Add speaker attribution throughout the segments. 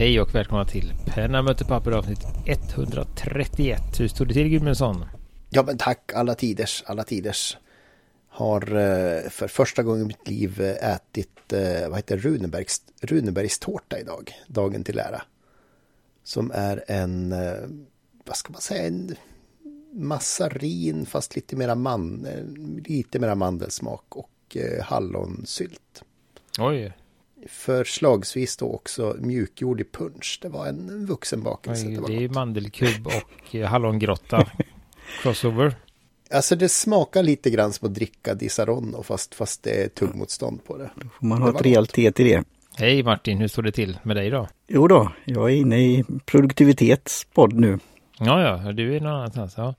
Speaker 1: Hej och välkomna till Penna möter papper avsnitt 131. Hur står det till Gudmundsson?
Speaker 2: Ja men tack, alla tiders, alla tiders. Har eh, för första gången i mitt liv eh, ätit, eh, vad heter Runebergs, Runebergstårta idag, dagen till ära. Som är en, vad ska man säga, en massarin fast lite mera, man, lite mera mandelsmak och hallonsylt.
Speaker 1: Oj,
Speaker 2: förslagsvis då också mjukgjord i punch. Det var en vuxen bakelse.
Speaker 1: det, det är mandelkubb och eh, hallongrotta. Crossover.
Speaker 2: Alltså det smakar lite grann som att dricka Disaronno fast, fast det är tuggmotstånd på det.
Speaker 3: Då får man ha ett rejält te till det.
Speaker 1: Hej Martin, hur står det till med dig då?
Speaker 3: Jo då, jag är inne i produktivitetspodd nu.
Speaker 1: Ja, ja, du är någon annanstans. Ja.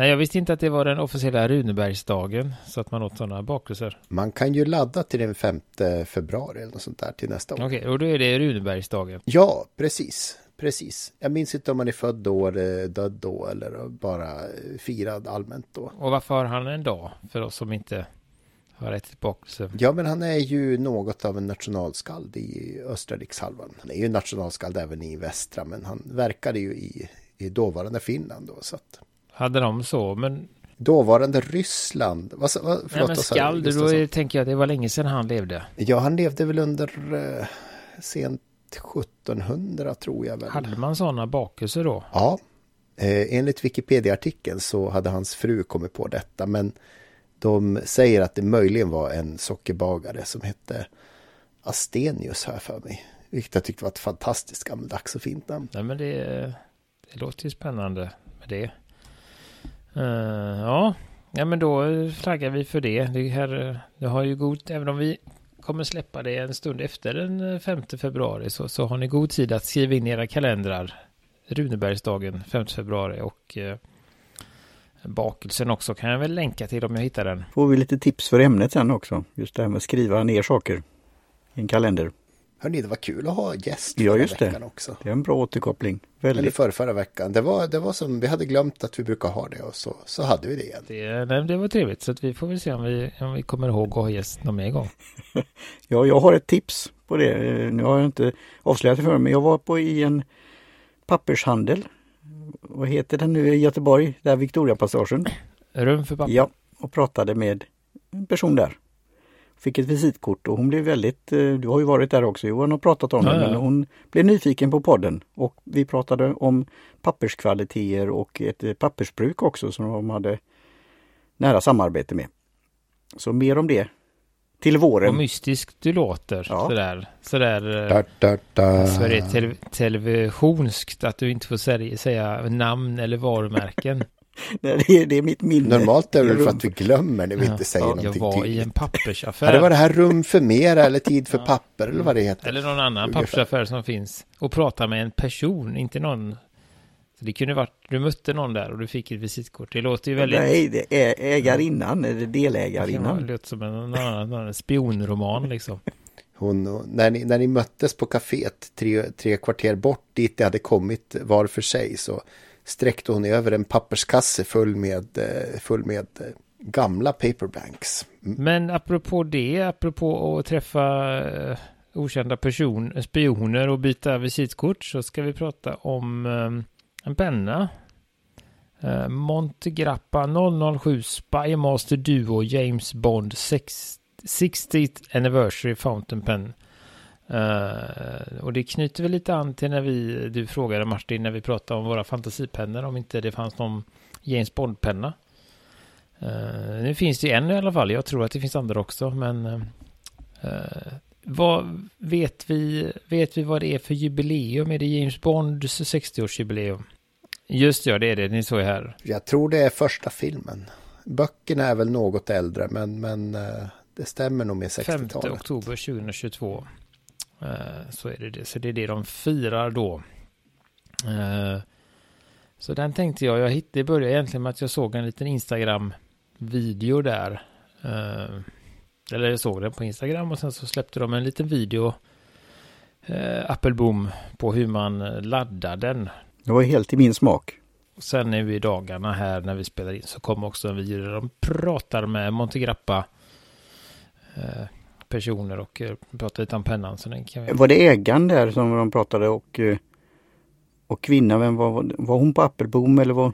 Speaker 1: Nej, jag visste inte att det var den officiella Runebergsdagen så att man åt sådana bakelser.
Speaker 2: Man kan ju ladda till den 5 februari eller något sånt där till nästa år.
Speaker 1: Okej, okay, och då är det Runebergsdagen?
Speaker 2: Ja, precis. Precis. Jag minns inte om man är född då eller död då eller bara firad allmänt då.
Speaker 1: Och varför har han en dag för oss som inte har ätit bakelse?
Speaker 2: Ja, men han är ju något av en nationalskald i östra rikshalvan. Han är ju nationalskald även i västra, men han verkade ju i, i dåvarande Finland då. Så att...
Speaker 1: Hade de så, men...
Speaker 2: Dåvarande Ryssland. Vad, vad, förlåt,
Speaker 1: Nej, men skald, då är, tänker jag att det var länge sedan han levde.
Speaker 2: Ja, han levde väl under eh, sent 1700 tror jag väl.
Speaker 1: Hade man sådana bakelser då?
Speaker 2: Ja. Eh, enligt Wikipedia-artikeln så hade hans fru kommit på detta, men de säger att det möjligen var en sockerbagare som hette Astenius här för mig. Vilket jag tyckte var ett fantastiskt gammaldags och fint namn.
Speaker 1: Nej men det, det låter ju spännande med det. Uh, ja. ja, men då eh, flaggar vi för det. Det, här, eh, det har ju god, även om vi kommer släppa det en stund efter den 5 februari så, så har ni god tid att skriva in era kalendrar. Runebergsdagen 5 februari och uh, bakelsen också kan jag väl länka till om jag hittar den.
Speaker 3: Får vi lite tips för ämnet sen också. Just det här med att skriva ner saker i en kalender.
Speaker 2: Hörni, det var kul att ha gäst
Speaker 3: ja, just veckan det. också. Det är en bra återkoppling.
Speaker 2: Väldigt. Eller förra, förra veckan. Det var, det var som, vi hade glömt att vi brukar ha det och så, så hade vi det igen.
Speaker 1: Det, nej, det var trevligt, så att vi får väl se om vi, om vi kommer ihåg att ha gäst någon mer gång.
Speaker 3: ja, jag har ett tips på det. Nu har jag inte avslöjat det för mig, men jag var på i en pappershandel. Vad heter den nu i Göteborg? Där Victoriapassagen.
Speaker 1: Rum för papper?
Speaker 3: Ja, och pratade med en person där fick ett visitkort och hon blev väldigt, eh, du har ju varit där också Johan och pratat om ja, det, men hon blev nyfiken på podden och vi pratade om papperskvaliteter och ett eh, pappersbruk också som de hade nära samarbete med. Så mer om det till våren.
Speaker 1: Vad mystiskt du låter ja. sådär. Sådär.
Speaker 2: Da, da, da.
Speaker 1: Så är det te televisionskt att du inte får säga namn eller varumärken.
Speaker 3: Nej, det, är, det är mitt minne.
Speaker 2: Normalt är det för att vi glömmer när vi ja, inte säger ja, någonting
Speaker 1: Jag var
Speaker 2: tydligt.
Speaker 1: i en pappersaffär.
Speaker 2: Ja, det var det här rum för mera eller tid för ja. papper eller vad det heter.
Speaker 1: Eller någon annan pappersaffär som finns. Och prata med en person, inte någon. Så det kunde varit, du mötte någon där och du fick ett visitkort. Det låter ju väldigt...
Speaker 3: Nej, det är ägarinnan, eller delägarinnan.
Speaker 1: Det låter som en, en, en, en spionroman liksom.
Speaker 2: Hon, när, ni, när ni möttes på kaféet tre, tre kvarter bort dit det hade kommit var för sig så sträckte hon över en papperskasse full med, eh, full med eh, gamla paperbanks.
Speaker 1: Mm. Men apropå det, apropå att träffa eh, okända person, spioner och byta visitkort så ska vi prata om en penna. Montegrappa 007 Spymaster Duo James Bond 60th Anniversary Fountain Pen. Uh, och det knyter väl lite an till när vi, du frågade Martin, när vi pratade om våra fantasipennor, om inte det fanns någon James Bond-penna. Uh, nu finns det en i alla fall, jag tror att det finns andra också, men uh, vad vet vi, vet vi vad det är för jubileum? Är det James Bonds 60-årsjubileum? Just ja, det är det, ni såg här.
Speaker 2: Jag tror det är första filmen. Böckerna är väl något äldre, men, men det stämmer nog med 60-talet.
Speaker 1: 5 oktober 2022. Eh, så är det det. Så det är det de firar då. Eh, så den tänkte jag, jag hittade, det började egentligen med att jag såg en liten Instagram-video där. Eh, eller jag såg den på Instagram och sen så släppte de en liten video, Appelboom, på hur man laddar den.
Speaker 3: Det var helt i min smak.
Speaker 1: Och sen nu i dagarna här när vi spelar in så kommer också en video där de pratar med Montegrappa personer och uh, prata lite om pennan. Så den kan vi...
Speaker 3: Var det ägaren där som de pratade och, uh, och kvinnan, vem var, var hon på Appelbom eller var?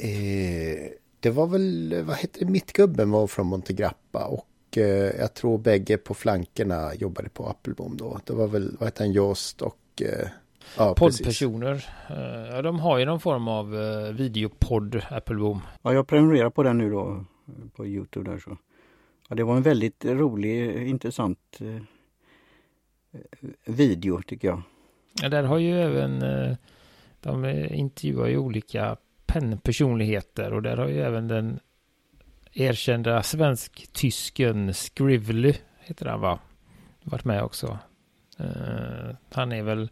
Speaker 2: Eh, det var väl, vad heter det, mittgubben var från Montegrappa och eh, jag tror bägge på flankerna jobbade på Appelbom då. Det var väl, vad heter han, Jost och eh,
Speaker 1: Ja, Poddpersoner. Uh, ja, de har ju någon form av videopodd, Appelbom.
Speaker 3: Ja, jag prenumererar på den nu då på Youtube där så. Ja, det var en väldigt rolig, intressant uh, video tycker jag.
Speaker 1: Ja, där har ju även, de intervjuar ju olika pennpersonligheter och där har ju även den erkända svensk-tysken Scrively, heter han va? Varit med också. han är väl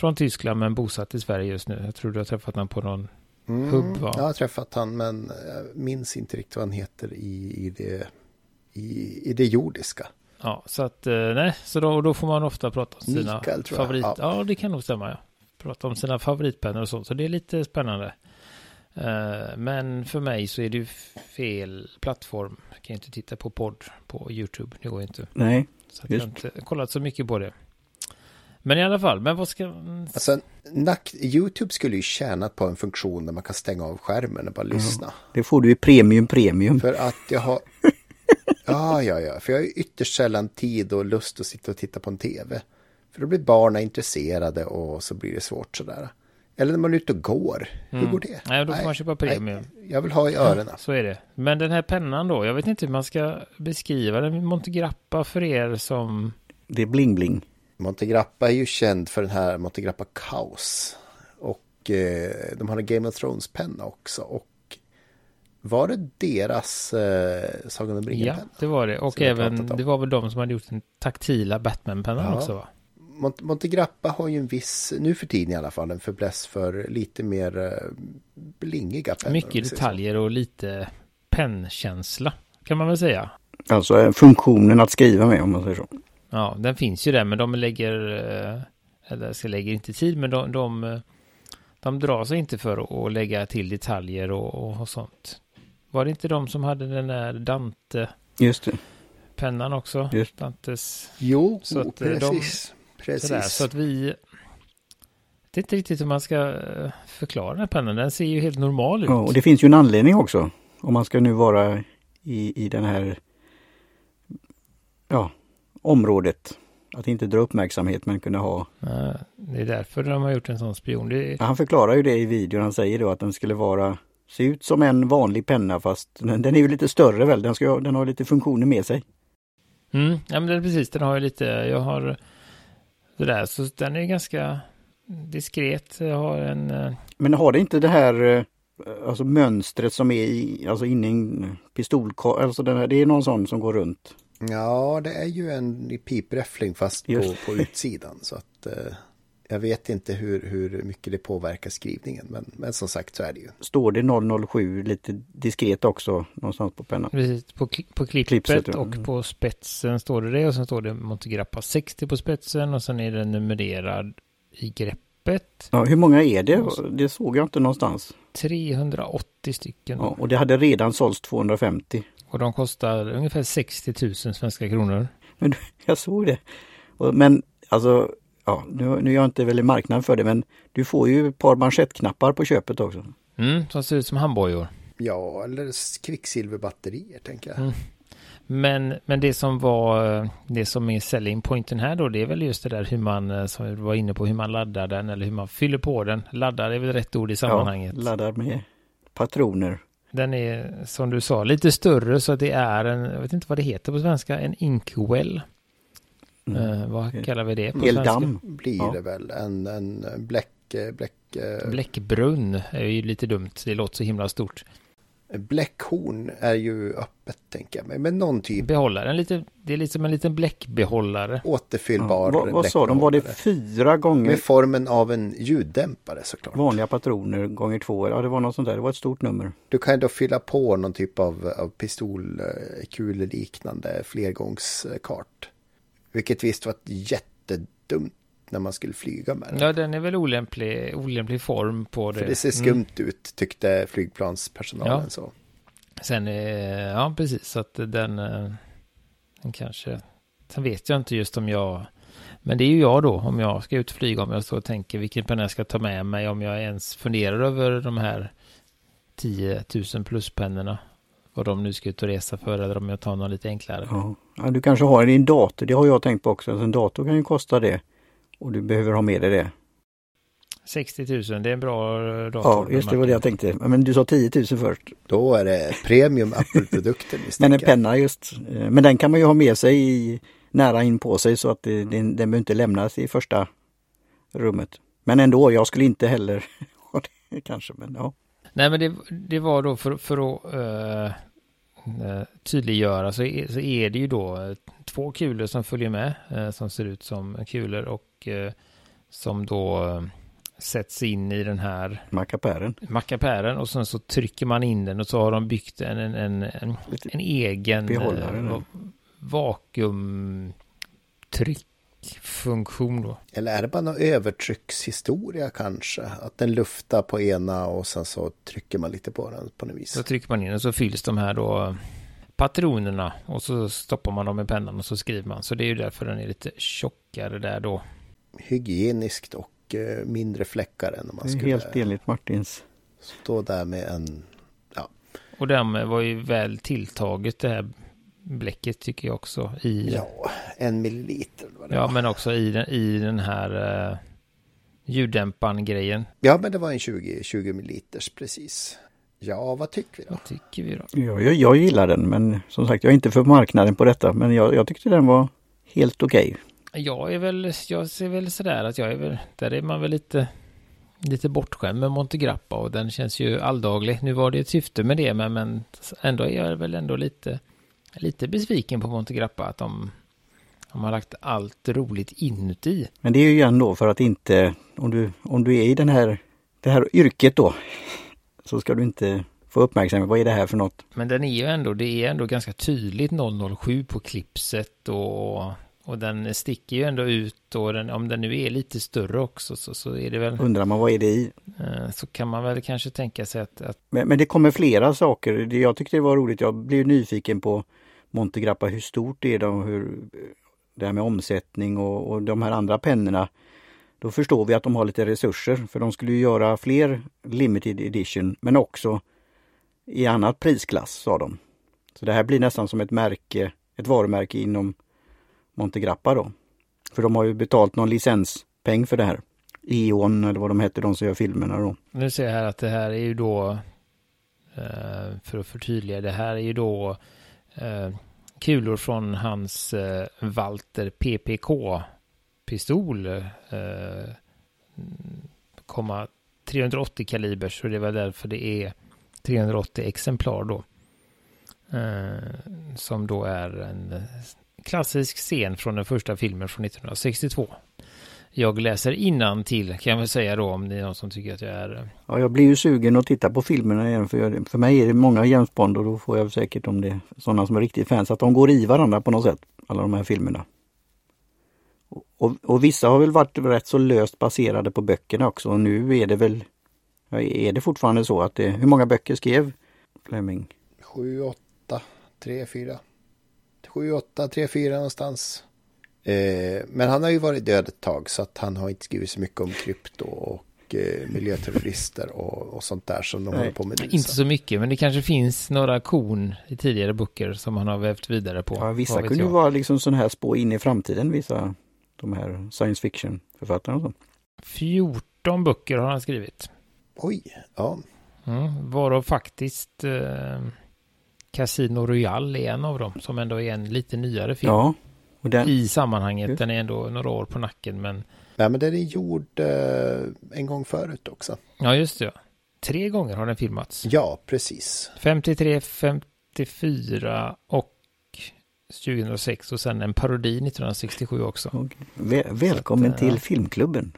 Speaker 1: från Tyskland men bosatt i Sverige just nu. Jag tror du har träffat honom på någon mm, hubb va?
Speaker 2: Jag har träffat honom men jag minns inte riktigt vad han heter i, i, det, i, i det jordiska.
Speaker 1: Ja, så att eh, nej, så då, då får man ofta prata om sina Mikael, favorit... Ja. ja. det kan nog stämma ja. Prata om sina favoritpennor och sånt, så det är lite spännande. Uh, men för mig så är det ju fel plattform. Jag kan inte titta på podd på YouTube, det går inte.
Speaker 3: Nej,
Speaker 1: Så jag har inte kollat så mycket på det. Men i alla fall, men vad ska...
Speaker 2: Alltså, YouTube skulle ju tjäna på en funktion där man kan stänga av skärmen och bara mm. lyssna.
Speaker 3: Det får du i premium premium.
Speaker 2: För att jag har... Ja, ja, ja. För jag har ju ytterst sällan tid och lust att sitta och titta på en tv. För då blir barnen intresserade och så blir det svårt sådär. Eller när man är ute och går. Mm. Hur går det?
Speaker 1: Nej, då får man köpa premium.
Speaker 2: Nej, jag vill ha i öronen.
Speaker 1: Så är det. Men den här pennan då, jag vet inte hur man ska beskriva den. Montegrappa för er som...
Speaker 3: Det är bling-bling.
Speaker 2: Montegrappa är ju känd för den här Montegrappa Kaos. Och eh, de har en Game of Thrones-penna också. Och var det deras eh, Sagan om ringen-penna?
Speaker 1: Ja, det var det. Och även, det var väl de som hade gjort den taktila Batman-pennan ja. också va?
Speaker 2: Mont Montegrappa har ju en viss, nu för tiden i alla fall, en förbläss för lite mer eh, blingiga pennor.
Speaker 1: Mycket detaljer och lite pennkänsla kan man väl säga.
Speaker 3: Alltså eh, funktionen att skriva med om man säger så.
Speaker 1: Ja, den finns ju där, men de lägger, eh, eller ska lägger inte tid, men de, de, de drar sig inte för att lägga till detaljer och, och sånt. Var det inte de som hade den där Dante?
Speaker 3: Just det.
Speaker 1: Pennan också?
Speaker 3: Just.
Speaker 1: Dantes.
Speaker 2: Jo, så att, eh, precis. De, precis. Sådär,
Speaker 1: så att vi... Det är inte riktigt hur man ska eh, förklara den här pennan. Den ser ju helt normal ut.
Speaker 3: Ja, och det finns ju en anledning också. Om man ska nu vara i, i den här ja, området. Att inte dra uppmärksamhet men kunna ha...
Speaker 1: Ja, det är därför de har gjort en sån spion. Är...
Speaker 3: Han förklarar ju det i videon. Han säger då att den skulle vara se ut som en vanlig penna fast den, den är ju lite större väl. Den, ska, den har lite funktioner med sig.
Speaker 1: Mm, ja men det är precis, den har ju lite, jag har det där, så den är ganska diskret. Jag har en... Eh,
Speaker 3: men har det inte det här eh, alltså mönstret som är i, alltså inne i en pistolkorg, alltså den här, det är någon sån som går runt?
Speaker 2: Ja, det är ju en pipräffling fast på, på utsidan. Så att eh, jag vet inte hur, hur mycket det påverkar skrivningen. Men, men som sagt så är det ju.
Speaker 3: Står det 007 lite diskret också någonstans på pennan?
Speaker 1: Precis, på, på klippet Klippset, ja. och på spetsen står det det. Och sen står det Montegrappa 60 på spetsen och sen är den numrerad i greppet.
Speaker 3: Ja, hur många är det? Det såg jag inte någonstans.
Speaker 1: 380 stycken.
Speaker 3: Ja, och det hade redan sålts 250.
Speaker 1: Och de kostar ungefär 60 000 svenska kronor.
Speaker 3: Men jag såg det. Men alltså, ja, nu, nu är jag inte väldigt marknad för det, men du får ju ett par manschettknappar på köpet också.
Speaker 1: Mm, som ser ut som handbojor.
Speaker 2: Ja, eller kvicksilverbatterier tänker jag. Mm.
Speaker 1: Men, men det som var det som är selling pointen här då, det är väl just det där hur man, som vi var inne på, hur man laddar den eller hur man fyller på den. Laddar är väl rätt ord i sammanhanget.
Speaker 3: Ja, laddar med patroner.
Speaker 1: Den är som du sa lite större så att det är en, jag vet inte vad det heter på svenska, en inkwell. Mm. Uh, vad kallar vi det på
Speaker 2: Eldamm svenska? blir ja. det väl, en, en bläck, bläck...
Speaker 1: Bläckbrunn är ju lite dumt, det låter så himla stort.
Speaker 2: Bläckhorn är ju öppet tänker jag mig, men någon typ.
Speaker 1: Behållare, lite, det är lite som en liten bläckbehållare.
Speaker 2: Återfyllbar
Speaker 3: ja, vad, vad sa de, var det fyra gånger?
Speaker 2: Med formen av en ljuddämpare såklart.
Speaker 3: Vanliga patroner gånger två, ja det var något sånt där, det var ett stort nummer.
Speaker 2: Du kan då fylla på någon typ av, av pistolkuleliknande flergångskart. Vilket visst var jättedumt när man skulle flyga med den.
Speaker 1: Ja, den är väl olämplig, olämplig form på det.
Speaker 2: För det ser skumt mm. ut, tyckte flygplanspersonalen ja. så.
Speaker 1: Sen, ja precis, så att den, Den kanske, sen vet jag inte just om jag, men det är ju jag då, om jag ska ut och flyga, om jag står och tänker vilken penna jag ska ta med mig, om jag ens funderar över de här 10 000 pluspennorna vad de nu ska ut och resa för eller om jag tar någon lite enklare.
Speaker 3: Ja. ja du kanske har din dator, det har jag tänkt på också. Alltså en dator kan ju kosta det. Och du behöver ha med dig det.
Speaker 1: 60 000, det är en bra dator.
Speaker 3: Ja, just det var det jag tänkte. Men du sa 10 000 först.
Speaker 2: Då är det premium Apple-produkter
Speaker 3: Men en penna just. Eh, men den kan man ju ha med sig i, nära in på sig så att det, den, den behöver inte lämnas i första rummet. Men ändå, jag skulle inte heller ha det kanske. Men ja.
Speaker 1: Nej, men det, det var då för, för att uh, tydliggöra så är, så är det ju då två kulor som följer med uh, som ser ut som kulor och som då sätts in i den här
Speaker 3: mackapären.
Speaker 1: mackapären och sen så trycker man in den och så har de byggt en, en, en, en, en egen
Speaker 3: behållare,
Speaker 1: vakuumtryck funktion då.
Speaker 2: Eller är det bara någon övertryckshistoria kanske? Att den luftar på ena och sen så trycker man lite på den på något vis.
Speaker 1: Så trycker man in och så fylls de här då patronerna och så stoppar man dem i pennan och så skriver man. Så det är ju därför den är lite tjockare där då.
Speaker 2: Hygieniskt och eh, mindre fläckar än om man skulle...
Speaker 3: Helt enligt Martins.
Speaker 2: Stå där med en... Ja.
Speaker 1: Och den var ju väl tilltaget det här bläcket tycker jag också. I,
Speaker 2: ja, en milliliter.
Speaker 1: Ja, men också i den, i den här uh, ljuddämparen-grejen.
Speaker 2: Ja, men det var en 20, 20 milliliters precis. Ja, vad tycker vi då?
Speaker 1: Vad tycker vi då?
Speaker 3: Ja, jag, jag gillar den, men som sagt, jag är inte för marknaden på detta, men jag, jag tyckte den var helt okej.
Speaker 1: Okay. Jag är väl, jag ser väl sådär att jag är väl, där är man väl lite, lite bortskämd med Montegrappa och den känns ju alldaglig. Nu var det ett syfte med det, men, men ändå är jag väl ändå lite lite besviken på Montegrappa att de, de har lagt allt roligt inuti.
Speaker 3: Men det är ju igen då för att inte, om du, om du är i den här, det här yrket då, så ska du inte få uppmärksamhet. Vad är det här för något?
Speaker 1: Men den är ju ändå, det är ändå ganska tydligt 007 på klipset och, och den sticker ju ändå ut och den, om den nu är lite större också så, så är det väl...
Speaker 3: Undrar man vad är det i?
Speaker 1: Eh, så kan man väl kanske tänka sig att... att...
Speaker 3: Men, men, det kommer flera saker. Jag tyckte det var roligt. Jag blev nyfiken på Montegrappa, hur stort det är de, hur, det här med omsättning och, och de här andra pennorna. Då förstår vi att de har lite resurser för de skulle ju göra fler limited edition men också i annat prisklass sa de. Så det här blir nästan som ett märke, ett varumärke inom Montegrappa då. För de har ju betalt någon licenspeng för det här. Eon eller vad de heter, de som gör filmerna då.
Speaker 1: Nu ser jag här att det här är ju då, eh, för att förtydliga, det här är ju då Eh, kulor från hans eh, Walter PPK pistol. Eh, 380 kaliber så det var därför det är 380 exemplar då. Eh, som då är en eh, klassisk scen från den första filmen från 1962 jag läser innan till kan jag väl säga då om det är någon som tycker att jag är... Eh,
Speaker 3: ja, jag blir ju sugen att titta på filmerna igen för, jag, för mig är det många James Bond och då får jag säkert om det är sådana som är riktigt fans att de går i varandra på något sätt, alla de här filmerna. Och, och, och vissa har väl varit rätt så löst baserade på böckerna också och nu är det väl är det fortfarande så att det, hur många böcker skrev Fleming?
Speaker 2: 7, 8, 3, 4. 7, 8, 3, 4 någonstans. Eh, men han har ju varit död ett tag så att han har inte skrivit så mycket om krypto och eh, miljöterrorister och, och, sånt där som de Nej, håller på med.
Speaker 1: Inte så mycket, men det kanske finns några korn i tidigare böcker som han har vävt vidare på.
Speaker 3: Ja, vissa kunde ju vara liksom sån här spå in i framtiden, vissa de här science fiction författarna.
Speaker 1: 14 böcker har han skrivit.
Speaker 2: Oj, ja.
Speaker 1: Mm, varav faktiskt eh, Casino Royale är en av dem, som ändå är en lite nyare film.
Speaker 3: Ja,
Speaker 1: den... I sammanhanget, den är ändå några år på nacken men...
Speaker 2: Nej men den är gjord eh, en gång förut också.
Speaker 1: Ja just det. Tre gånger har den filmats.
Speaker 2: Ja, precis.
Speaker 1: 53, 54 och 2006 och sen en parodi 1967 också.
Speaker 3: Okay. Väl välkommen att, till ja. filmklubben.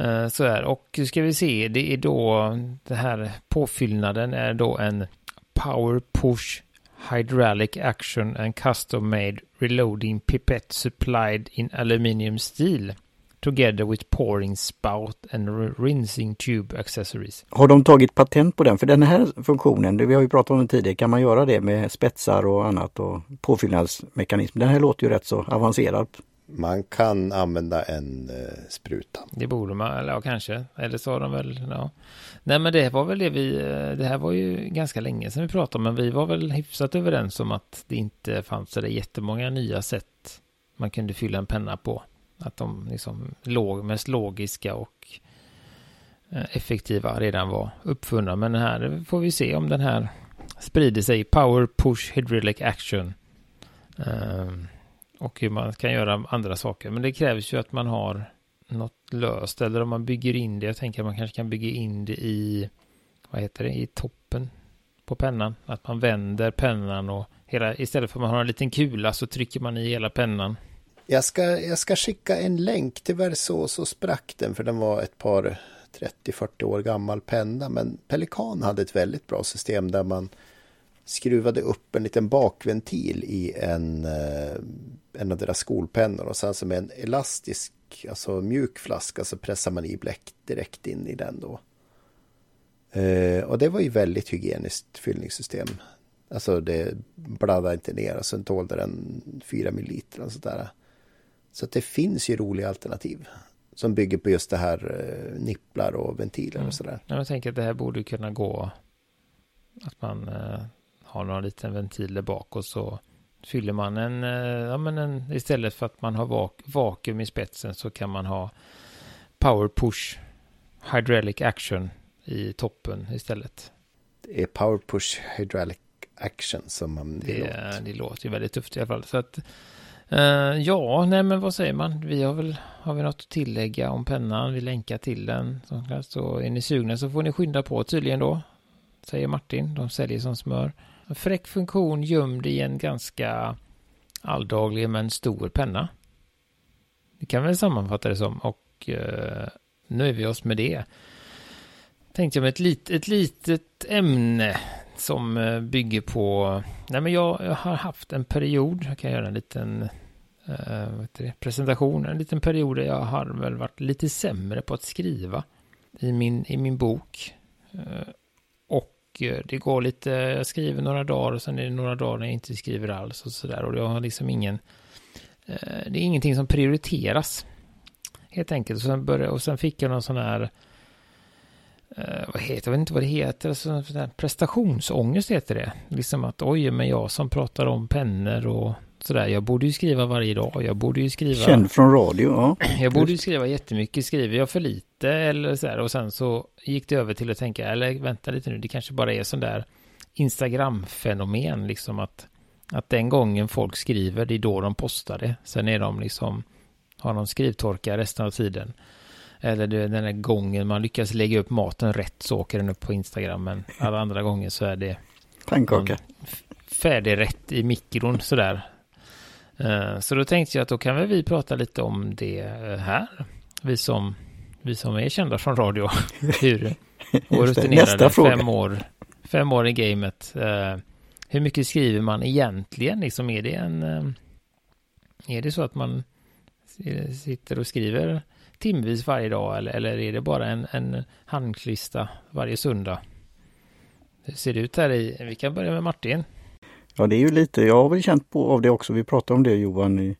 Speaker 1: Uh, så är Och ska vi se, det är då det här påfyllnaden är då en Power Push hydraulic action and custom made reloading pipette supplied in aluminium steel together with pouring spout and rinsing tube accessories.
Speaker 3: Har de tagit patent på den? För den här funktionen, vi har ju pratat om den tidigare, kan man göra det med spetsar och annat och påfyllnadsmekanism? Den här låter ju rätt så avancerad.
Speaker 2: Man kan använda en eh, spruta.
Speaker 1: Det borde man, eller ja kanske. Eller så har de väl, ja. Nej men det var väl det vi, eh, det här var ju ganska länge sedan vi pratade men vi var väl hyfsat överens om att det inte fanns så jättemånga nya sätt man kunde fylla en penna på. Att de liksom låg, mest logiska och eh, effektiva redan var uppfunna. Men här får vi se om den här sprider sig. Power Push Hydraulic Action. Um, och hur man kan göra andra saker. Men det krävs ju att man har något löst eller om man bygger in det. Jag tänker att man kanske kan bygga in det i, vad heter det, i toppen på pennan. Att man vänder pennan och hela, istället för att man har en liten kula så trycker man i hela pennan.
Speaker 2: Jag ska, jag ska skicka en länk. Tyvärr så, så sprack den för den var ett par 30-40 år gammal penna. Men Pelikan hade ett väldigt bra system där man skruvade upp en liten bakventil i en, eh, en av deras skolpennor och sen som en elastisk, alltså mjuk flaska så pressar man i bläck direkt in i den då. Eh, och det var ju väldigt hygieniskt fyllningssystem. Alltså det bladdade inte ner och sen tålde den 4 milliliter och sådär. Så att det finns ju roliga alternativ som bygger på just det här eh, nipplar och ventiler och sådär.
Speaker 1: Jag tänker att det här borde kunna gå att man har någon liten ventil där bak och så fyller man en, eh, ja men en, istället för att man har vak vakuum i spetsen så kan man ha power push hydraulic action i toppen istället.
Speaker 2: Det är power push hydraulic action som man
Speaker 1: det, låter. Det låter ju väldigt tufft i alla fall. Så att, uh, ja, nej men vad säger man? Vi har väl, har vi något att tillägga om pennan? Vi länkar till den. Så är ni sugna så får ni skynda på tydligen då. Säger Martin. De säljer som smör. En fräck funktion gömd i en ganska alldaglig men stor penna. Det kan väl sammanfatta det som och eh, nöjer vi oss med det. Tänkte jag med ett, lit, ett litet ämne som eh, bygger på, nej men jag, jag, har haft en period, jag kan göra en liten eh, det, presentation, en liten period där jag har väl varit lite sämre på att skriva i min, i min bok. Eh, Eh, det går lite, jag skriver några dagar och sen är det några dagar när jag inte skriver alls och sådär. Och jag har liksom ingen, eh, det är ingenting som prioriteras. Helt enkelt. Och sen, började, och sen fick jag någon sån här, eh, vad heter, jag vet inte vad det heter, alltså, prestationsångest heter det. Liksom att oj, men jag som pratar om pennor och sådär. Jag borde ju skriva varje dag. Jag borde ju skriva.
Speaker 3: Känd från radio, ja.
Speaker 1: Jag borde ju skriva jättemycket. Skriver jag för lite eller så här. Och sen så gick det över till att tänka, eller vänta lite nu, det kanske bara är sån där Instagram-fenomen, liksom att, att den gången folk skriver, det är då de postar det. Sen är de liksom, har någon skrivtorka resten av tiden. Eller den här gången man lyckas lägga upp maten rätt så åker den upp på Instagram. Men alla andra gånger så är det
Speaker 3: pannkaka.
Speaker 1: Färdigrätt i mikron sådär. Eh, så då tänkte jag att då kan väl vi prata lite om det eh, här. Vi som, vi som är kända från radio. Hur, och rutinerade fem år, fem år i gamet. Eh, hur mycket skriver man egentligen? Liksom är det en... Är det så att man sitter och skriver timvis varje dag eller, eller är det bara en, en handklista varje söndag? Hur ser det ut här i... Vi kan börja med Martin.
Speaker 3: Ja det är ju lite, jag har väl känt på av det också, vi pratade om det Johan i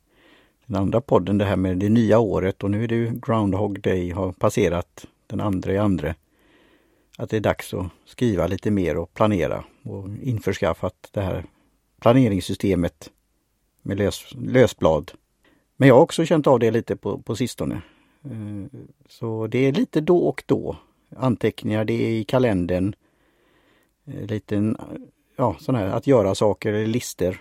Speaker 3: den andra podden, det här med det nya året och nu är det ju Groundhog Day har passerat den andra i andra. Att det är dags att skriva lite mer och planera och införskaffat det här planeringssystemet med lös, lösblad. Men jag har också känt av det lite på, på sistone. Eh, så det är lite då och då. Anteckningar, det är i kalendern. Eh, liten lite ja, sån här, att göra saker eller lister.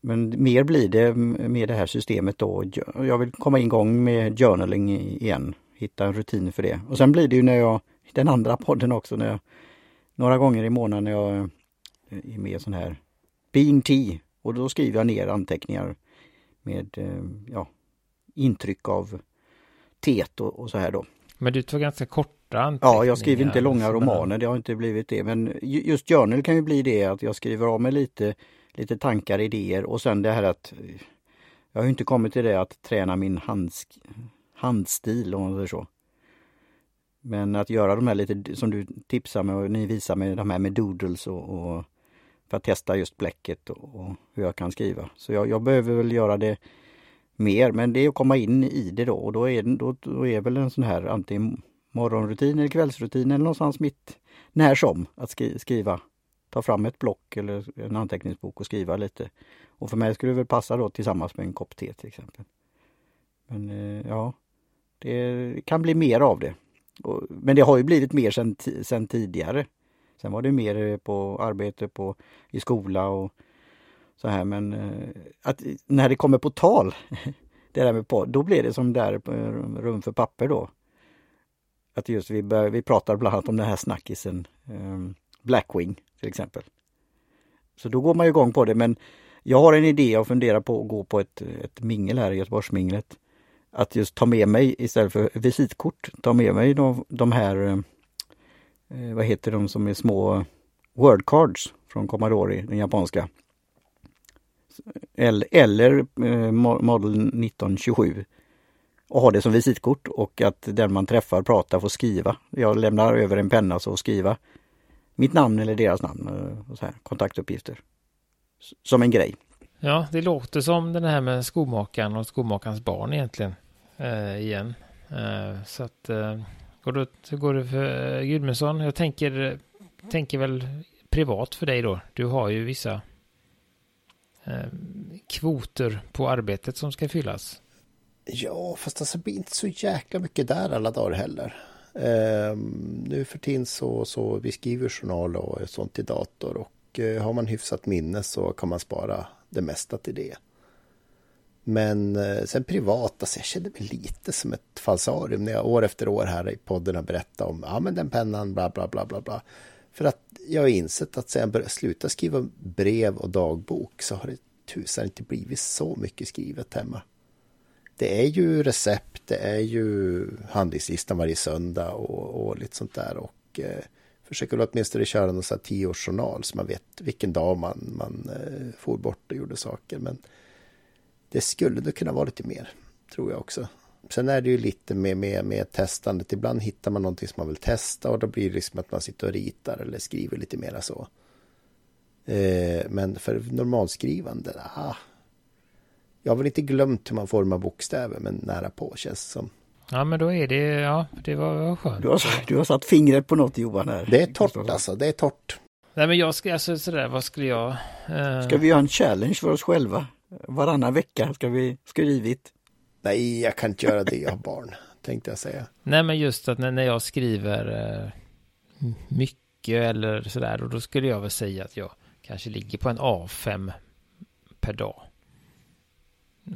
Speaker 3: Men mer blir det med det här systemet då. Jag vill komma igång med journaling igen. Hitta en rutin för det. Och sen blir det ju när jag, den andra podden också, när jag, några gånger i månaden när jag eh, är med i sån här Being Tea. Och då skriver jag ner anteckningar med eh, ja, intryck av teet och, och så här då.
Speaker 1: Men du tar ganska korta anteckningar?
Speaker 3: Ja, jag skriver inte långa romaner, det har inte blivit det. Men just journal kan ju bli det att jag skriver av mig lite, lite tankar, idéer och sen det här att jag har inte kommit till det att träna min handsk, handstil om man säger så. Men att göra de här lite som du tipsar med och ni visar med de här med doodles och, och för att testa just bläcket och, och, hur jag kan skriva. Så jag, jag, behöver väl göra det mer men det är att komma in i det då och då är, då, då är väl en sån här antingen morgonrutin eller kvällsrutin eller någonstans mitt när som att skri, skriva. Ta fram ett block eller en anteckningsbok och skriva lite. Och för mig skulle det väl passa då tillsammans med en kopp te till exempel. Men eh, ja, det kan bli mer av det. Men det har ju blivit mer sen, sen tidigare. Sen var det mer eh, på arbete på, i skola och så här men eh, att när det kommer på tal, det där med podd, då blir det som där eh, rum för papper då. Att just vi, bör, vi pratar bland annat om den här snackisen um, Blackwing till exempel. Så då går man igång på det men jag har en idé och funderar på att gå på ett, ett mingel här i Göteborgsminglet att just ta med mig istället för visitkort, ta med mig de, de här, ehm, eh, vad heter de som är små wordcards från Commodore, den japanska. Eller, eller eh, Model 1927 och ha det som visitkort och att den man träffar pratar får skriva. Jag lämnar över en penna så skriva mitt namn eller deras namn eh, och så här, kontaktuppgifter. Som en grej.
Speaker 1: Ja, det låter som den här med skomakaren och skomakarens barn egentligen eh, igen. Eh, så att eh, går, det, går det för eh, Gudmundsson? Jag tänker, tänker väl privat för dig då. Du har ju vissa eh, kvoter på arbetet som ska fyllas.
Speaker 2: Ja, fast alltså, det blir inte så jäkla mycket där alla dagar heller. Eh, nu för tiden så, så vi skriver journal och sånt i dator och eh, har man hyfsat minne så kan man spara det mesta till det. Men eh, sen privat, alltså jag känner mig lite som ett falsarium när jag år efter år här i podden har berättat om ja men den pennan, bla bla bla bla bla. För att jag har insett att sen jag började sluta skriva brev och dagbok så har det tusan inte blivit så mycket skrivet hemma. Det är ju recept, det är ju handlingslistan varje söndag och, och lite sånt där och eh, försöker väl åtminstone köra någon sån här tioårsjournal så man vet vilken dag man, man eh, for bort och gjorde saker. Men det skulle det kunna vara lite mer, tror jag också. Sen är det ju lite med, med, med testandet. Ibland hittar man någonting som man vill testa och då blir det liksom att man sitter och ritar eller skriver lite mera så. Eh, men för normalskrivande, ah, jag har väl inte glömt hur man formar bokstäver, men nära på känns det som.
Speaker 1: Ja, men då är det, ja, det var skönt.
Speaker 3: Du har, du har satt fingret på något Johan här.
Speaker 2: Det är torrt alltså, det är torrt.
Speaker 1: Nej, men jag ska, alltså sådär, vad skulle jag?
Speaker 3: Eh... Ska vi göra en challenge för oss själva? Varannan vecka ska vi skrivit.
Speaker 2: Nej, jag kan inte göra det, jag har barn, tänkte jag säga.
Speaker 1: Nej, men just att när, när jag skriver eh, mycket eller sådär, och då skulle jag väl säga att jag kanske ligger på en A5 per dag.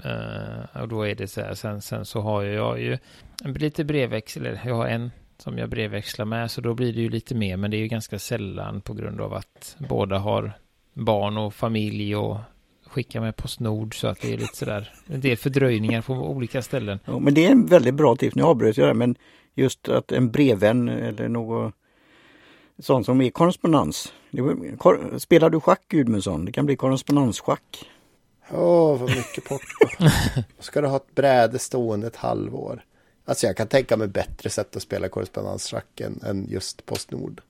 Speaker 1: Uh, och då är det så här, sen, sen så har jag ju lite brevväxel, jag har en som jag brevväxlar med, så då blir det ju lite mer, men det är ju ganska sällan på grund av att båda har barn och familj och skickar med Postnord så att det är lite sådär en del fördröjningar på olika ställen.
Speaker 3: Ja, men det är en väldigt bra tips, nu avbröt jag det, men just att en brevvän eller något sånt som är korrespondens. Spelar du schack Gudmundsson? Det kan bli korrespondensschack.
Speaker 2: Åh, vad mycket porto. Ska du ha ett bräde stående ett halvår? Alltså jag kan tänka mig bättre sätt att spela korrespondensschack än, än just Postnord.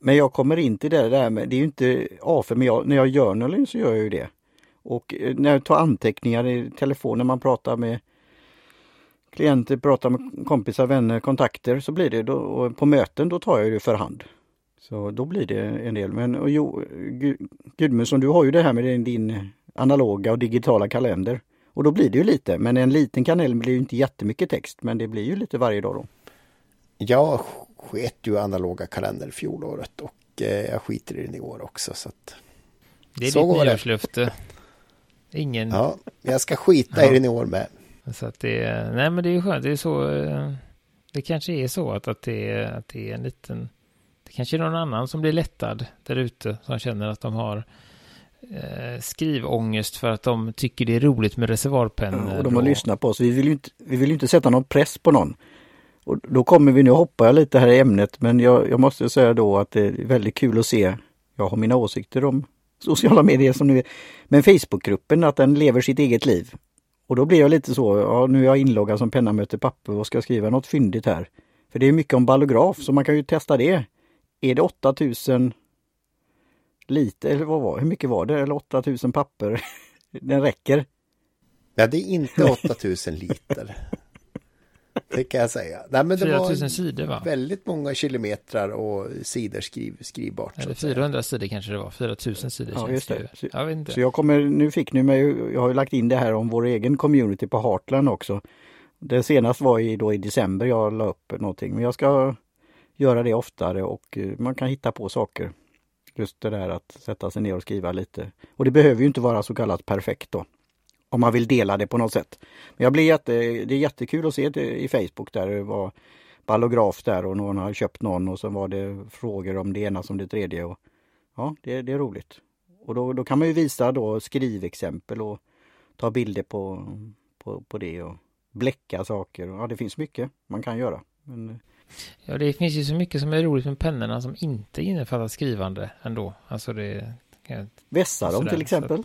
Speaker 3: Men jag kommer in till det där med, det är ju inte A för men jag, när jag gör journaling så gör jag ju det. Och eh, när jag tar anteckningar i telefonen, man pratar med klienter, pratar med kompisar, vänner, kontakter så blir det då, och på möten då tar jag det för hand. Så då blir det en del. Men och jo, Gudmundsson, du har ju det här med din, din analoga och digitala kalender. Och då blir det ju lite, men en liten kanal blir ju inte jättemycket text, men det blir ju lite varje dag då.
Speaker 2: Jag sket ju analoga kalender fjolåret och eh, jag skiter i den i år också. Så att...
Speaker 1: Det är så ditt nyårslöfte. Ingen...
Speaker 2: Ja, jag ska skita ja. i den i år med.
Speaker 1: Så att det är, nej men det är ju skönt, det är så, eh, det kanske är så att, att, det, är, att det är en liten, det kanske är någon annan som blir lättad där ute som känner att de har eh, skrivångest för att de tycker det är roligt med reservoarpennor.
Speaker 3: Ja, och de har och... lyssnat på oss. Vi vill ju inte, vi vill inte sätta någon press på någon. Och då kommer vi, nu hoppar jag lite här i ämnet, men jag, jag måste säga då att det är väldigt kul att se. Jag har mina åsikter om sociala medier som nu är. Men Facebookgruppen, att den lever sitt eget liv. Och då blir jag lite så, ja nu är jag inloggad som penna möter papper, vad ska skriva något fyndigt här? För det är mycket om ballograf så man kan ju testa det. Är det 8000 liter, eller vad var hur mycket var det? Eller 8000 papper? Den räcker.
Speaker 2: Ja, det är inte 8000 liter. Det kan jag säga. Nej, men det
Speaker 1: 4000 sidor va?
Speaker 2: Väldigt många kilometrar och sidor skriv, skrivbart.
Speaker 1: Eller 400 sidor kanske det var. 4000 sidor
Speaker 3: ja, just det.
Speaker 1: Så, jag vet inte.
Speaker 3: Så jag kommer, nu fick ni mig, jag har ju lagt in det här om vår egen community på Heartland också. Det senaste var i, då i december jag la upp någonting. Men jag ska göra det oftare och eh, man kan hitta på saker. Just det där att sätta sig ner och skriva lite. Och det behöver ju inte vara så kallat perfekt då. Om man vill dela det på något sätt. Men jag blir jätte, det är jättekul att se det i Facebook där det var ballograf där och någon har köpt någon och så var det frågor om det ena som det tredje. Och, ja, det, det är roligt. Och då, då kan man ju visa då skrivexempel och ta bilder på, på, på det och bläcka saker. Ja, det finns mycket man kan göra. Men,
Speaker 1: Ja, det finns ju så mycket som är roligt med pennorna som inte innefattar skrivande ändå. Alltså det...
Speaker 3: Vässa dem till exempel?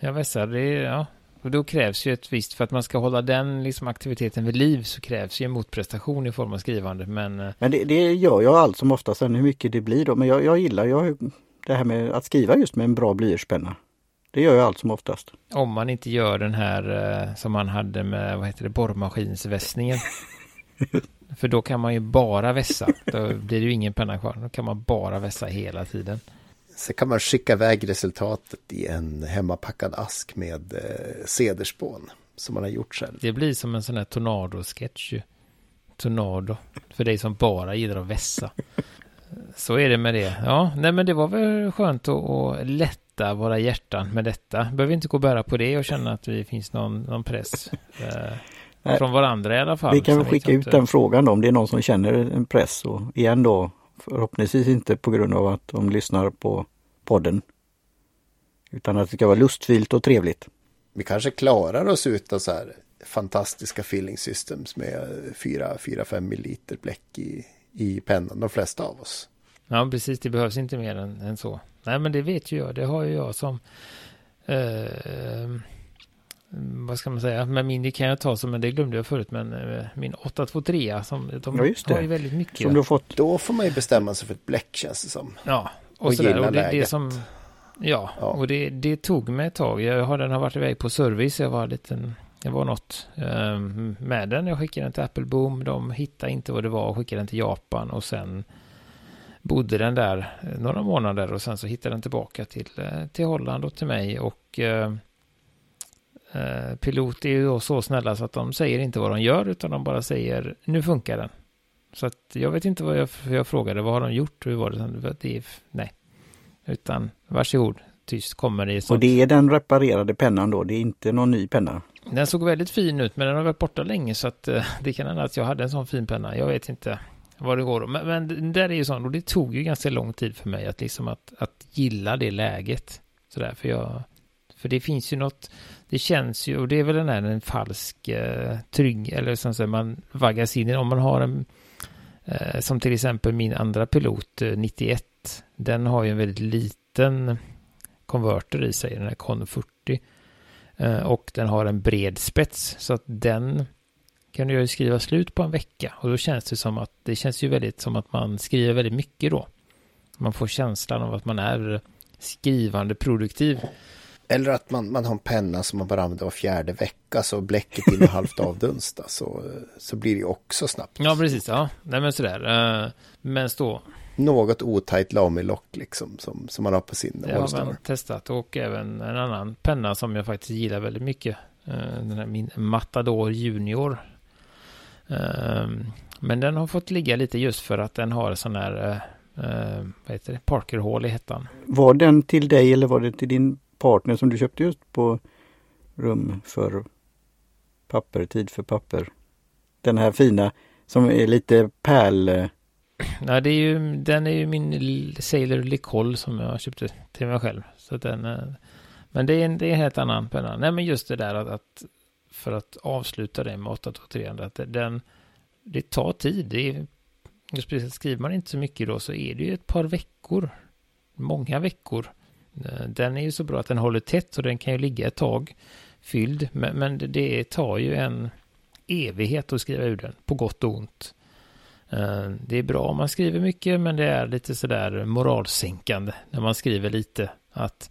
Speaker 1: ja, vässa, det ja. Och då krävs ju ett visst, för att man ska hålla den liksom aktiviteten vid liv så krävs ju en motprestation i form av skrivande. Men, eh,
Speaker 3: men det, det gör jag allt som oftast, hur mycket det blir då. Men jag, jag gillar jag, det här med att skriva just med en bra blyertspenna. Det gör jag allt som oftast.
Speaker 1: Om man inte gör den här eh, som man hade med, vad heter det, borrmaskinsvässningen. För då kan man ju bara vässa. Då blir det ju ingen penna kvar. Då kan man bara vässa hela tiden.
Speaker 2: Så kan man skicka iväg resultatet i en hemmapackad ask med eh, cederspån som man har gjort själv.
Speaker 1: Det blir som en sån här tornado-sketch ju. Tornado. För dig som bara gillar att vässa. Så är det med det. Ja, nej men det var väl skönt att, att lätta våra hjärtan med detta. Behöver inte gå och bära på det och känna att det finns någon, någon press. Från varandra i alla fall.
Speaker 3: Vi kan väl skicka ut den frågan då, om det är någon som känner en press. Och igen då, förhoppningsvis inte på grund av att de lyssnar på podden. Utan att det ska vara lustfyllt och trevligt.
Speaker 2: Vi kanske klarar oss utan så här fantastiska filling systems med 4-5 milliliter bläck i, i pennan, de flesta av oss.
Speaker 1: Ja, precis. Det behövs inte mer än, än så. Nej, men det vet ju jag. Det har ju jag som eh, vad ska man säga, men min kan jag ta som, men det glömde jag förut, men eh, min 823 som de ja, just det. har ju väldigt mycket.
Speaker 2: Som du har fått. Då får man ju bestämma sig för ett bläck känns det som.
Speaker 1: Ja, och, och sådär. Och det, det som, ja, ja, och det, det tog mig ett tag. Jag har den har varit iväg på service. Jag var liten, det var något um, med den. Jag skickade den till Apple Boom. De hittade inte vad det var och skickade den till Japan och sen bodde den där några månader och sen så hittade den tillbaka till, eh, till Holland och till mig och uh, Eh, pilot är ju då så snälla så att de säger inte vad de gör utan de bara säger nu funkar den. Så att jag vet inte vad jag, jag frågade, vad har de gjort? Hur var det? det är, nej, utan varsågod, tyst kommer det.
Speaker 3: Sånt. Och det är den reparerade pennan då, det är inte någon ny penna?
Speaker 1: Den såg väldigt fin ut men den har varit borta länge så att uh, det kan hända att jag hade en sån fin penna. Jag vet inte vad det går. Men, men där är ju sånt och det tog ju ganska lång tid för mig att liksom att, att gilla det läget. Sådär, för jag, för det finns ju något, det känns ju, och det är väl den här en falsk eh, trygg, eller som säger man vaggas in i, om man har en, eh, som till exempel min andra pilot, eh, 91, den har ju en väldigt liten konverter i sig, den här Con 40. Eh, och den har en bred spets, så att den kan du ju skriva slut på en vecka. Och då känns det som att, det känns ju väldigt som att man skriver väldigt mycket då. Man får känslan av att man är skrivande produktiv.
Speaker 2: Eller att man, man har en penna som man bara använder var fjärde vecka så bläcket hinner halvt avdunsta så, så blir det också snabbt.
Speaker 1: Ja, precis. Ja, nej men sådär. Uh, men stå.
Speaker 2: Något otajt lamilock liksom som, som man har på sin
Speaker 1: Det har man testat och även en annan penna som jag faktiskt gillar väldigt mycket. Uh, den här min Matador Junior. Uh, men den har fått ligga lite just för att den har sån här, uh, vad heter det, Parker-hål i hettan.
Speaker 3: Var den till dig eller var det till din partner som du köpte just på rum för papper, tid för papper. Den här fina som är lite pärl...
Speaker 1: Nej, det är ju, den är ju min Sailor Licol som jag köpte till mig själv. Så den, eh, men det är en, det är en helt annan penna. Nej, men just det där att, att för att avsluta det med 823, att den, det tar tid. Det är, just precis, skriver man inte så mycket då så är det ju ett par veckor. Många veckor Eh, den är ju så bra att den håller tätt och den kan ju ligga ett tag fylld. Men, men det tar ju en evighet att skriva ur den, på gott och ont. Eh, det är bra om man skriver mycket, men det är lite sådär moralsänkande när man skriver lite. Att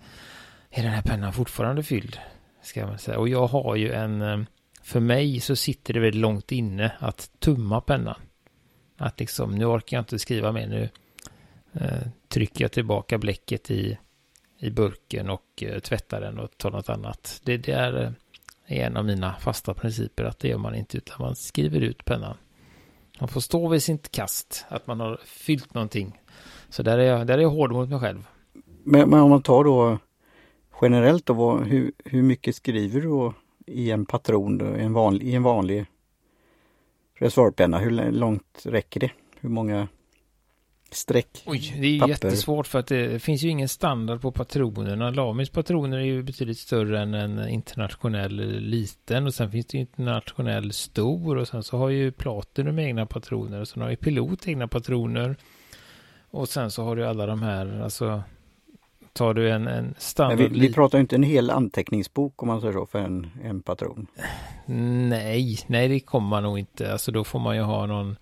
Speaker 1: är den här pennan fortfarande fylld? Ska man säga. Och jag har ju en, eh, för mig så sitter det väldigt långt inne att tumma pennan. Att liksom, nu orkar jag inte skriva mer, nu eh, trycker jag tillbaka bläcket i, i burken och eh, tvätta den och ta något annat. Det, det är, eh, en av mina fasta principer att det gör man inte utan man skriver ut pennan. Man får stå vid sitt kast, att man har fyllt någonting. Så där är jag, där är jag hård mot mig själv.
Speaker 3: Men, men om man tar då generellt då, vad, hur, hur mycket skriver du då i en patron, då, en vanlig, i en vanlig reservoarpenna? Hur långt räcker det? Hur många streck?
Speaker 1: Oj, det är papper. jättesvårt för att det finns ju ingen standard på patronerna. Lamis patroner är ju betydligt större än en internationell liten och sen finns det internationell stor och sen så har ju Platinum egna patroner och sen har ju Pilot egna patroner. Och sen så har du alla de här, alltså tar du en, en standard...
Speaker 3: vi, vi pratar inte en hel anteckningsbok om man säger så för en, en patron.
Speaker 1: Nej, nej det kommer man nog inte. Alltså då får man ju ha någon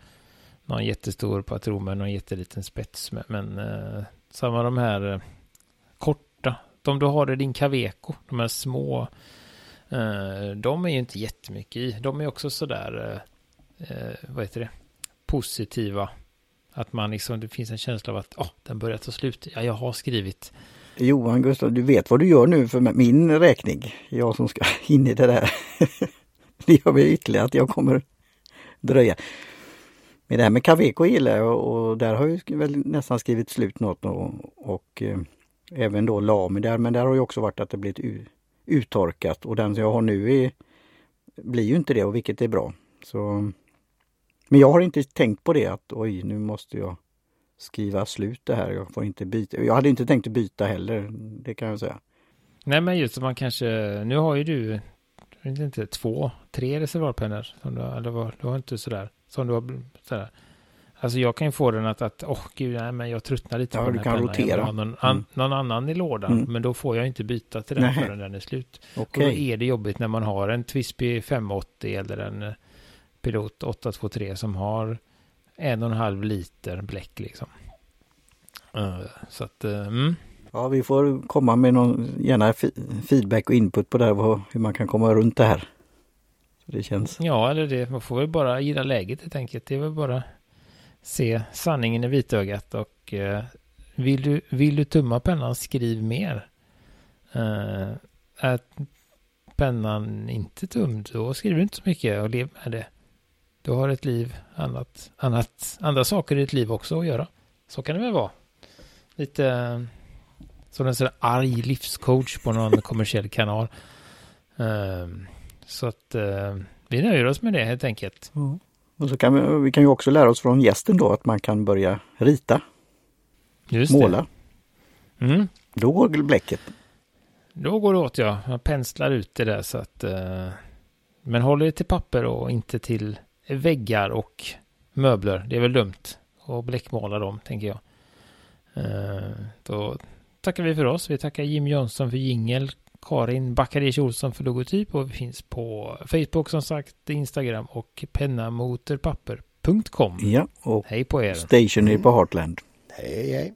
Speaker 1: någon jättestor patron med någon jätteliten spets. Men, men eh, samma de här eh, korta, de du har i din Caveco, de här små, eh, de är ju inte jättemycket i. De är också sådär, eh, eh, vad heter det, positiva. Att man liksom, det finns en känsla av att oh, den börjar ta slut. Ja, jag har skrivit.
Speaker 3: Johan Gustav, du vet vad du gör nu för min räkning. Jag som ska in i det där. det gör mig ytterligare att jag kommer dröja. Men det här med Caveco gillar jag och där har jag väl nästan skrivit slut något och, och eh, även då Lami där men där har ju också varit att det blivit uttorkat och den jag har nu är, blir ju inte det och vilket är bra. Så, men jag har inte tänkt på det att oj nu måste jag skriva slut det här. Jag får inte byta. Jag hade inte tänkt att byta heller, det kan jag säga.
Speaker 1: Nej men just man kanske, nu har ju du, inte, två, tre reservoarpennor. Eller du har inte sådär. Som du har sådär. Alltså jag kan ju få den att, att åh oh, gud, nej, men jag tröttnar lite
Speaker 3: ja,
Speaker 1: på
Speaker 3: den här kan rotera.
Speaker 1: Någon, mm. an, någon, annan i lådan, mm. men då får jag inte byta till den nej. förrän den är slut. Okay. Och då är det jobbigt när man har en Twisby 580 eller en eh, Pilot 823 som har en och en halv liter bläck liksom. Uh, så att, uh, mm.
Speaker 3: Ja, vi får komma med någon, gärna feedback och input på det här, hur man kan komma runt det här. Det känns...
Speaker 1: Ja, eller det, man får väl bara gilla läget helt enkelt. Det är väl bara se sanningen i vitögat och eh, vill, du, vill du tumma pennan, skriv mer. Eh, är pennan inte tumd, då skriver du inte så mycket och lev med det. Du har ett liv, annat, annat, andra saker i ditt liv också att göra. Så kan det väl vara. Lite eh, som en sån arg livscoach på någon kommersiell kanal. Um, så att eh, vi nöjer oss med det helt enkelt.
Speaker 3: Mm. Och så kan vi, vi kan ju också lära oss från gästen då att man kan börja rita. Just måla. Mm. Då går bläcket.
Speaker 1: Då går det åt ja. Man penslar ut det där så att eh, men håller det till papper och inte till väggar och möbler. Det är väl dumt att bläckmåla dem tänker jag. Eh, då tackar vi för oss. Vi tackar Jim Jönsson för jingel. Karin Backaric Olsson för logotyp och vi finns på Facebook som sagt, Instagram och pennamotorpapper.com.
Speaker 3: Ja,
Speaker 1: och hej på er.
Speaker 3: Stationery på Heartland.
Speaker 2: Hej, hej.